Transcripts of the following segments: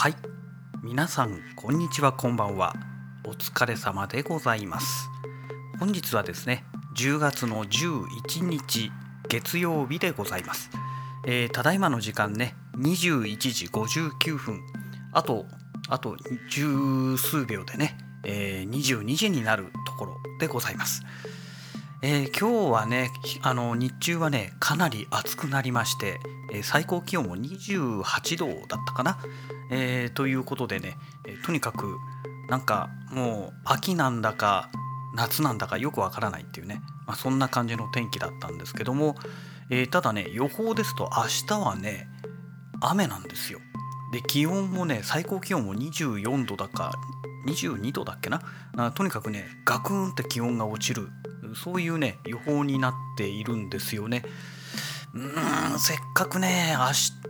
はい。皆さんこんにちはこんばんは。お疲れ様でございます。本日はですね10月の11日月曜日でございます、えー、ただいまの時間ね21時59分。あとあと十数秒でね、えー、22時になるところでございます。えー、今日はねあの日中はねかなり暑くなりまして、えー、最高気温も28度だったかな、えー、ということでね、えとにかくなんかもう秋なんだか夏なんだかよくわからないっていうね、まあ、そんな感じの天気だったんですけども、えただね予報ですと明日はね雨なんですよ。で気温もね最高気温も24度だか22度だっけな？とにかくねガクンって気温が落ちるそういうね予報になっているんですよね。うんせっかくね明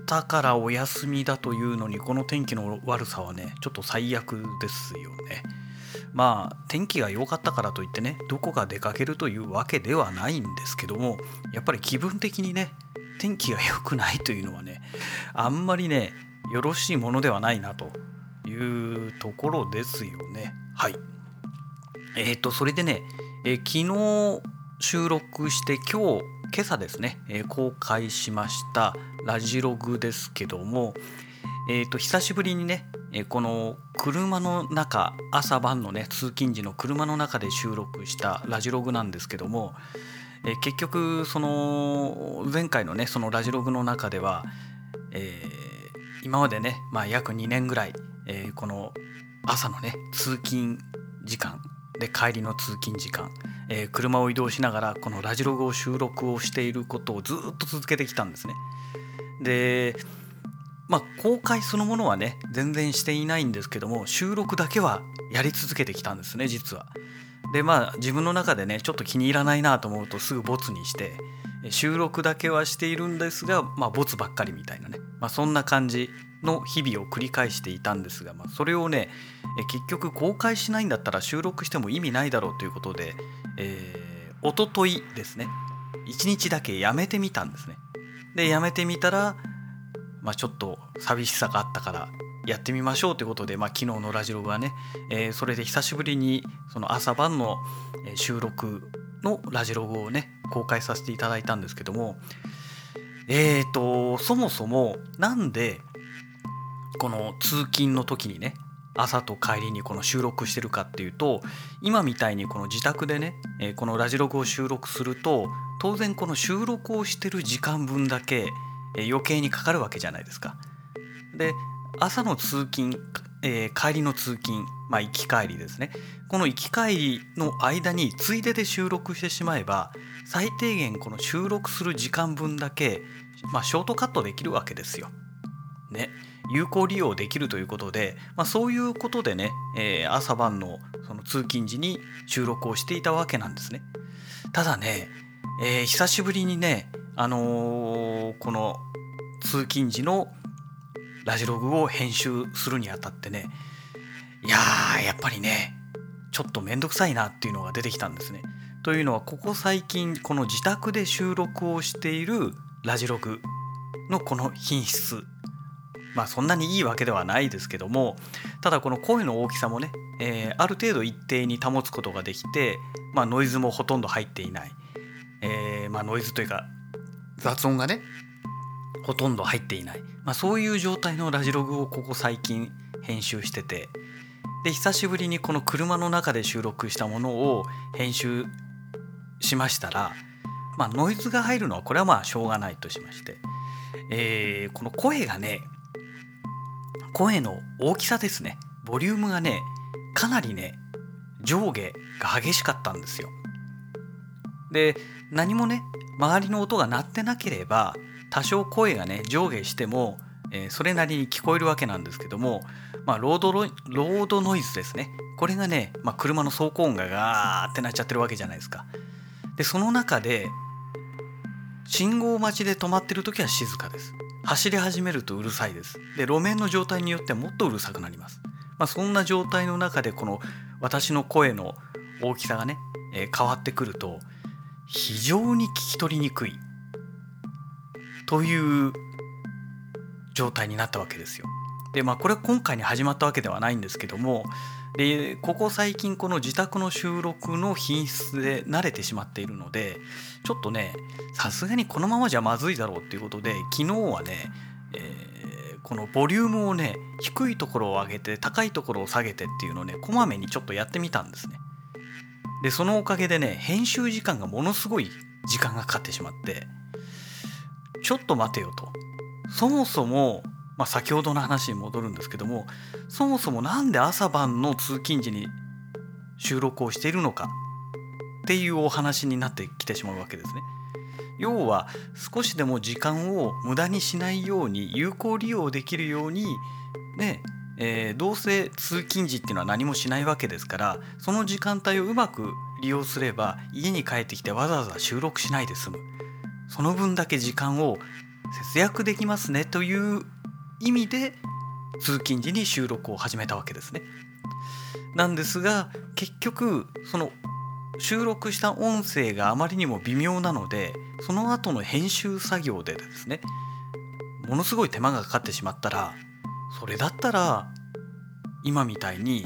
日からお休みだというのにこの天気の悪さはねちょっと最悪ですよね。まあ天気が良かったからといってねどこか出かけるというわけではないんですけどもやっぱり気分的にね天気が良くないというのはねあんまりねよろしいものではないなというところですよね。はい。えっ、ー、とそれでねえ昨日収録して今日今朝ですね、え公開しましたラジログですけども、えーと、久しぶりにね、えこの車の中朝晩のね通勤時の車の中で収録したラジログなんですけども、え結局その前回のねそのラジログの中では、えー、今までね、まあ、約2年ぐらい、えー、この朝のね通勤時間で帰りの通勤時間、えー、車を移動しながらこのラジログを収録をしていることをずっと続けてきたんですね。でまあ公開そのものはね全然していないんですけども収録だけはやり続けてきたんですね実は。でまあ自分の中でねちょっと気に入らないなと思うとすぐボツにして収録だけはしているんですがまあボツばっかりみたいなね、まあ、そんな感じの日々を繰り返していたんですが、まあ、それをね結局公開しないんだったら収録しても意味ないだろうということで、えー、一昨日ですね1日だけやめてみたんですね。でやめてみたら、まあ、ちょっと寂しさがあったからやってみましょうということで、まあ、昨日のラジオはね、えー、それで久しぶりにその朝晩の収録のラジログをね公開させていただいたんですけどもえーとそもそもなんでこの通勤の時にね朝と帰りにこの収録してるかっていうと今みたいにこの自宅でね、このラジログを収録すると当然この収録をしてる時間分だけ、余計にかかるわけじゃないですか。で朝の通勤、帰りの通勤まあ行き帰りですねこの行き帰りの間についでで収録してしまえば最低限この収録する時間分だけ、まあ、ショートカットできるわけですよ。ね。有効利用できるということで、まあ、そういうことでね、えー、朝晩のその通勤時に収録をしていたわけなんですね。ただね、えー、久しぶりにね、あのー、この通勤時のラジログを編集するにあたってねいやーやっぱりねちょっと面倒くさいなっていうのが出てきたんですね。というのはここ最近この自宅で収録をしているラジログのこの品質まあそんなにいいわけではないですけどもただこの声の大きさもね、えー、ある程度一定に保つことができて、まあ、ノイズもほとんど入っていない、えー、まあノイズというか雑音がね。ほとんど入っていない、まあ、そういう状態のラジログをここ最近編集してて。で久しぶりにこの車の中で収録したものを編集しましたら、まあ、ノイズが入るのはこれはまあしょうがないとしまして、えー、この声がね声の大きさですね。ボリュームがねかなりね上下が激しかったんですよ。で何もね周りの音が鳴ってなければ多少声がね上下しても、えー、それなりに聞こえるわけなんですけども、まあ、ロードロロードノイズですね。これがね、まあ、車の走行音がガーってなっちゃってるわけじゃないですか。でその中で信号待ちで止まってる時は静かです。走り始めるとうるさいです。で路面の状態によってはもっとうるさくなります、まあ、そんな状態の中でこの私の声の大きさがね、えー、変わってくると非常に聞き取りにくい。という状態になったわけですよ。でまあこれは今回に始まったわけではないんですけどもでここ最近この自宅の収録の品質で慣れてしまっているのでちょっとねさすがにこのままじゃまずいだろうっていうことで昨日はね、えー、このボリュームをね低いところを上げて高いところを下げてっていうのをねこまめにちょっとやってみたんですね。でそのおかげでね編集時間がものすごい時間がかかってしまってちょっと待てよとそもそもまあ、先ほどの話に戻るんですけどもそもそも何で朝晩の通勤時に収録をしているのかっていうお話になってきてしまうわけですね。要は少しでも時間を無駄にしないように有効利用できるようにねえー、どうせ通勤時っていうのは何もしないわけですからその時間帯をうまく利用すれば家に帰ってきてわざわざ収録しないで済むその分だけ時間を節約できますねという意味で通勤時に収録を始めたわけですね。なんですが結局その収録した音声があまりにも微妙なのでその後の編集作業でですねものすごい手間がかかってしまったらそれだったら今みたいに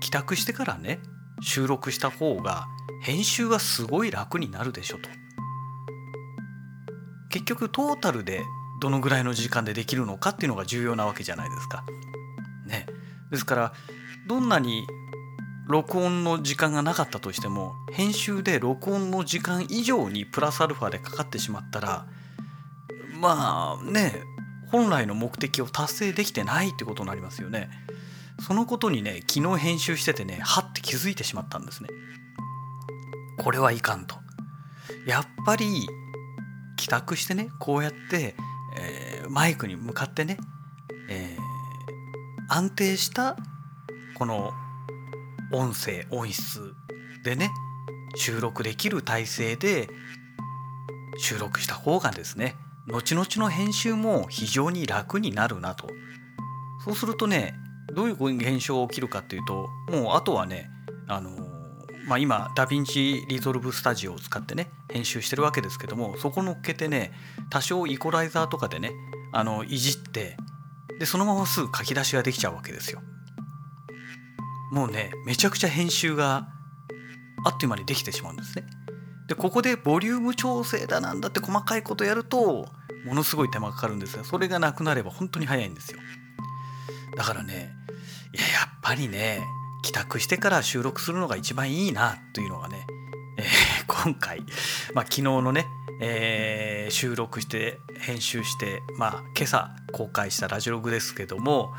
帰宅してからね収録した方が編集がすごい楽になるでしょと結局トータルでどのぐらいの時間でできるのかっていうのが重要なわけじゃないですか。ね、ですからどんなに録音の時間がなかったとしても編集で録音の時間以上にプラスアルファでかかってしまったらまあね本来の目的を達成できてないってことになりますよね。そのことにね昨日編集しててねはって気づいてしまったんですね。これはいかんと。やっぱり帰宅してねこうやってえー、マイクに向かってね、えー、安定したこの音声音質でね収録できる体制で収録した方がですね後々の編集も非常に楽になるなと。そうするとねどういう現象が起きるかっていうともうあとはねあのまあ、今 DaVinci Resolve Studio を使ってね編集してるわけですけどもそこ乗っけてね多少イコライザーとかでねあのいじってでそのまますぐ書き出しができちゃうわけですよ。もうねめちゃくちゃ編集があっという間にできてしまうんですね。でここでボリューム調整だなんだって細かいことやるとものすごい手間かかるんですがそれがなくなれば本当に早いんですよ。だからねいややっぱりね帰宅してから収録するのが一番いいなというのがね、えー、今回、まあ、昨日のね、えー、収録して編集して、まあ、今朝公開したラジオログですけども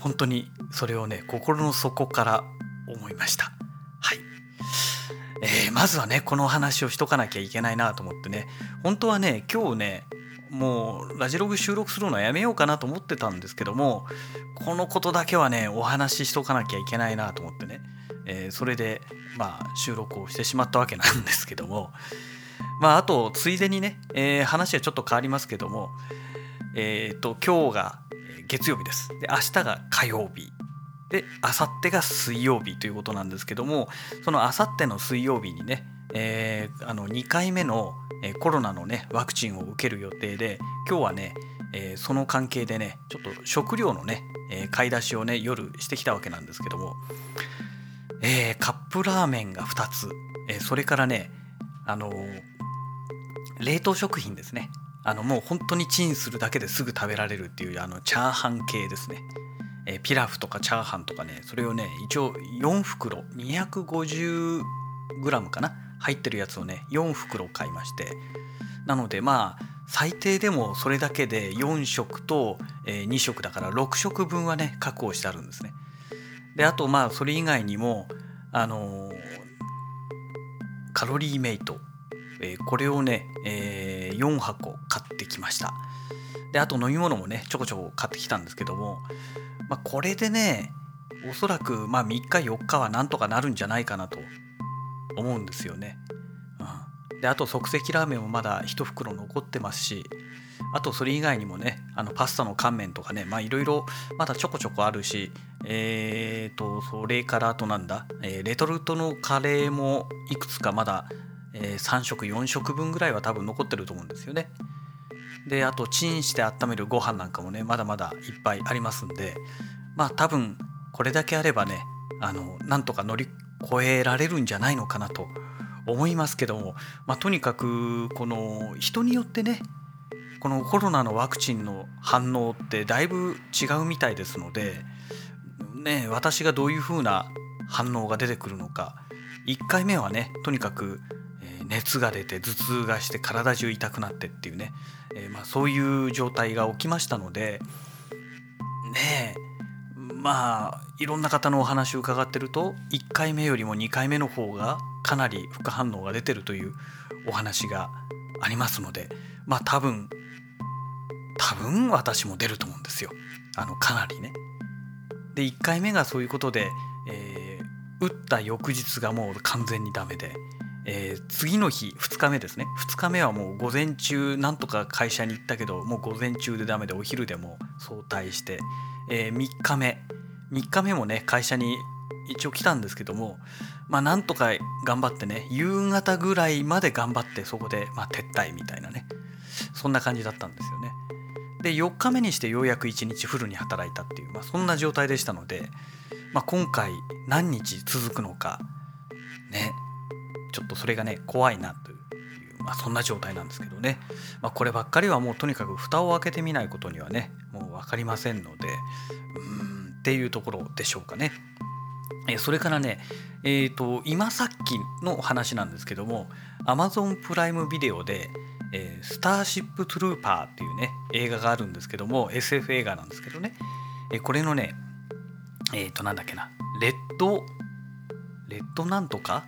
本当にそれをね心の底から思いました。はい、えー、まずはねこの話をしとかなきゃいけないなと思ってね本当はね今日ねもうラジログ収録するのはやめようかなと思ってたんですけどもこのことだけはねお話ししとかなきゃいけないなと思ってね、えー、それでまあ収録をしてしまったわけなんですけども。まああとついでにね、えー、話はちょっと変わりますけども。えっ、と今日が月曜日です。で明日が火曜日。で明後日が水曜日ということなんですけどもその明後日の水曜日にね、えー、あの2回目のえコロナのねワクチンを受ける予定で今日はね、えー、その関係でねちょっと食料のね、え、買い出しをね夜してきたわけなんですけども、えー、カップラーメンが2つ、えそれからねあの冷凍食品ですね。あのもう本当にチンするだけですぐ食べられるっていうあのチャーハン系ですね、えピラフとかチャーハンとかねそれをね一応4袋 250g かな入ってるやつをね4袋買いましてなのでまあ最低でもそれだけで4食と、え2食だから6食分はね確保してあるんですね。であとまあそれ以外にもあの、カロリーメイト、え、これをね、え、4箱買ってきました。であと飲み物もねちょこちょこ買ってきたんですけども、まあ、これでねおそらくまあ3日4日はなんとかなるんじゃないかなと思うんですよね。うん、であと即席ラーメンもまだ1袋残ってますしあとそれ以外にもねあのパスタの乾麺とかねまあいろいろまだちょこちょこあるしえーとそれからあとなんだ、えー、レトルトのカレーもいくつかまだ、えー、3食4食分ぐらいは多分残ってると思うんですよね。であとチンして温めるご飯なんかもねまだまだいっぱいありますんでまあ多分これだけあればねあのなんとか乗り越えられるんじゃないのかなと思いますけども、まあ、とにかくこの人によってねこのコロナのワクチンの反応ってだいぶ違うみたいですので、ね、私がどういうふうな反応が出てくるのか1回目はねとにかく熱が出て頭痛がして体中痛くなってっていうね、えー、まあ、そういう状態が起きましたのでねえまあいろんな方のお話を伺ってると1回目よりも2回目の方がかなり副反応が出てるというお話がありますのでまあ多分多分私も出ると思うんですよあのかなりね。で1回目がそういうことで、えー、打った翌日がもう完全にダメで、えー、次の日2日目ですね2日目はもう午前中なんとか会社に行ったけどもう午前中でダメでお昼でも早退して、えー、3日目3日目もね会社に一応来たんですけどもまあなんとか頑張ってね夕方ぐらいまで頑張ってそこで、まあ、撤退みたいなねそんな感じだったんですよね。で4日目にしてようやく1日フルに働いたっていう、まあ、そんな状態でしたので、まあ、今回何日続くのかねちょっとそれがね怖いなという、まあ、そんな状態なんですけどね、まあ、こればっかりはもうとにかく蓋を開けてみないことにはねもう分かりませんのでうんっていうところでしょうかね。えそれからね、えーと、今さっきの話なんですけども Amazon プライムビデオで「えー、スターシップ・トゥルーパー」っていうね映画があるんですけども SF 映画なんですけどね、えこれのねえっ、ー、となんだっけなレッドレッドなんとか？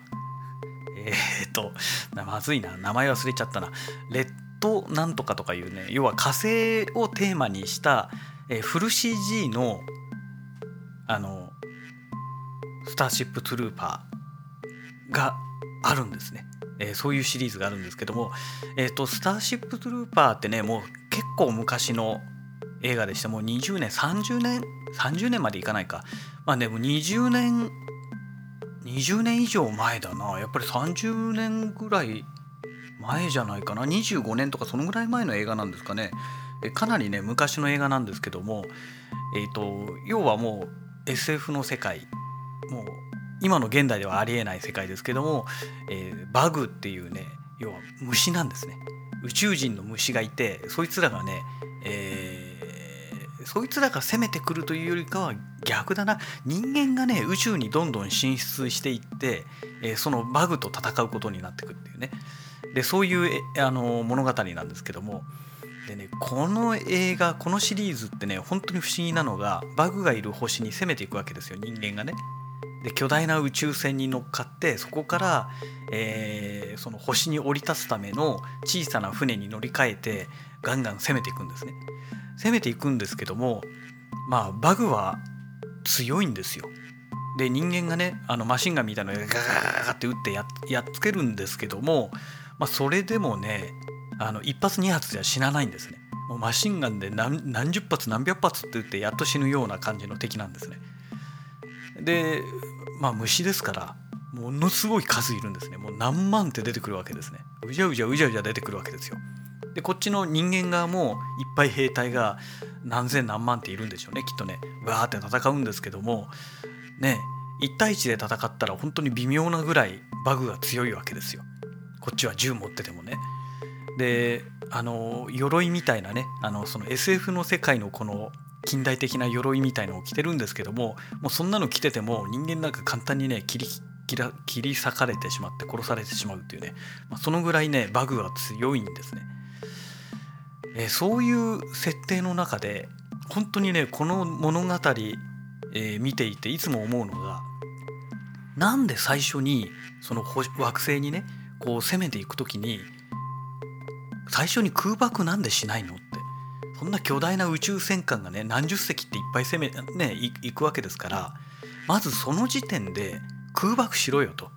えっ、ー、とまずいな名前忘れちゃったな。レッドなんとかとかいうね要は火星をテーマにした、えフル CG のあのスターシップトゥルーパーがあるんですね、えー、そういうシリーズがあるんですけども、えーと、スターシップトゥルーパーってねもう結構昔の映画でしてもう20年30年30年までいかないか。まあでも20年20年以上前だな。やっぱり30年ぐらい前じゃないかな。25年とかそのぐらい前の映画なんですかね。かなりね昔の映画なんですけどもえっ、ー、と要はもう SF の世界。もう今の現代ではありえない世界ですけども、えー、バグっていうね要は虫なんですね。宇宙人の虫がいてそいつらがね、えー、そいつらが攻めてくるというよりかは逆だな。人間がね宇宙にどんどん進出していって、えー、そのバグと戦うことになってくっていうね。でそういうあの物語なんですけどもでねこの映画このシリーズってね本当に不思議なのがバグがいる星に攻めていくわけですよ人間がね。で巨大な宇宙船に乗っかってそこから、えー、その星に降り立つための小さな船に乗り換えてガンガン攻めていくんですね。攻めていくんですけどもまあバグは強いんですよ。で人間がねあのマシンガンみたいなのでガガガガって撃ってやっつけるんですけども、まあ、それでもねあの一発二発じゃ死なないんですね。もうマシンガンで何何十発何百発って撃ってやっと死ぬような感じの敵なんですね。でまあ虫ですからものすごい数いるんですね。もう何万って出てくるわけですね。うじゃうじゃうじゃうじゃ出てくるわけですよ。でこっちの人間側もいっぱい兵隊が何千何万っているんでしょうね。きっとね。わーって戦うんですけどもね1対1で戦ったら本当に微妙なぐらいバグが強いわけですよ。こっちは銃持っててもね。であの鎧みたいなねあのその SF の世界のこの近代的な鎧みたいのを着てるんですけどももうそんなの着てても人間なんか簡単にね切り切り裂かれてしまって殺されてしまうっていうね、まあ、そのぐらいねバグが強いんですね。え、そういう設定の中で本当にねこの物語、え、見ていていつも思うのがなんで最初にその惑星にねこう攻めていく時に最初に空爆なんでしないのって。そんな巨大な宇宙戦艦がね何十隻っていっぱい攻めね行くわけですからまずその時点で空爆しろよと。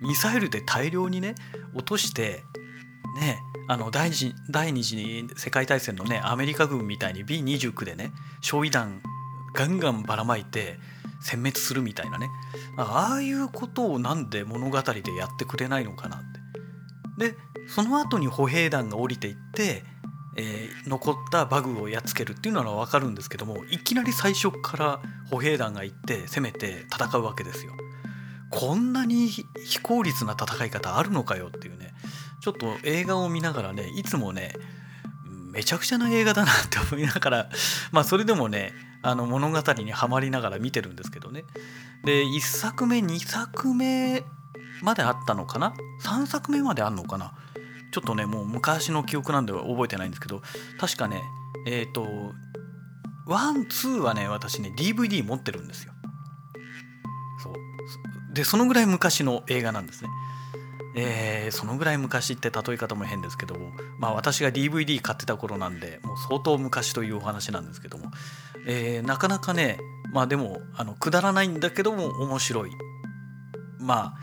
ミサイルで大量にね落としてねあの第二第二次世界大戦のねアメリカ軍みたいに B29 でね焼夷弾ガンガンばらまいて殲滅するみたいなね。ああいうことをなんで物語でやってくれないのかなって。でその後に歩兵団が降りていって、えー、残ったバグをやっつけるっていうのは分かるんですけどもいきなり最初から歩兵団が行って攻めて戦うわけですよ。こんなに非効率な戦い方あるのかよっていうねちょっと映画を見ながらねいつもねめちゃくちゃな映画だなって思いながら まあそれでもねあの物語にはまりながら見てるんですけどね。で1作目2作目まであったのかな？3作目まであんのかな？ちょっとねもう昔の記憶なんで覚えてないんですけど確かねえっ、ー、とワンツーはね私ね DVD 持ってるんですよ。そう。でそのぐらい昔の映画なんですね。えー、そのぐらい昔って例え方も変ですけどもまあ私が DVD 買ってた頃なんでもう相当昔というお話なんですけども、えー、なかなかねまあでもあのくだらないんだけども面白い。まあ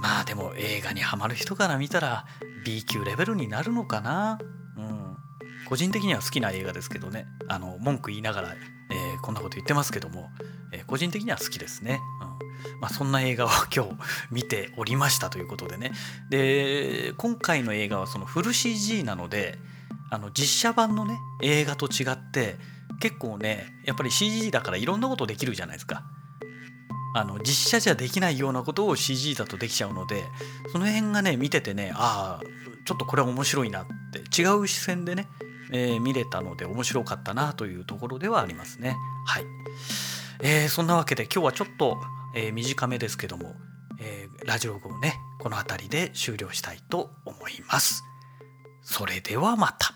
まあでも映画にはまる人から見たら B 級レベルになるのかな？うん。個人的には好きな映画ですけどね。あの文句言いながら、えー、こんなこと言ってますけども、えー、個人的には好きですね、うん。まあ、そんな映画を 今日見ておりましたということでね。で今回の映画はそのフル CG なのであの実写版のね映画と違って結構ねやっぱり CG だからいろんなことできるじゃないですか。あの実写じゃできないようなことを CG だとできちゃうのでその辺がね見ててねああちょっとこれは面白いなって違う視線でね、えー、見れたので面白かったなというところではありますね。はい、えー、そんなわけで今日はちょっと、えー、短めですけども、えラジオ語をねこの辺りで終了したいと思います。それではまた。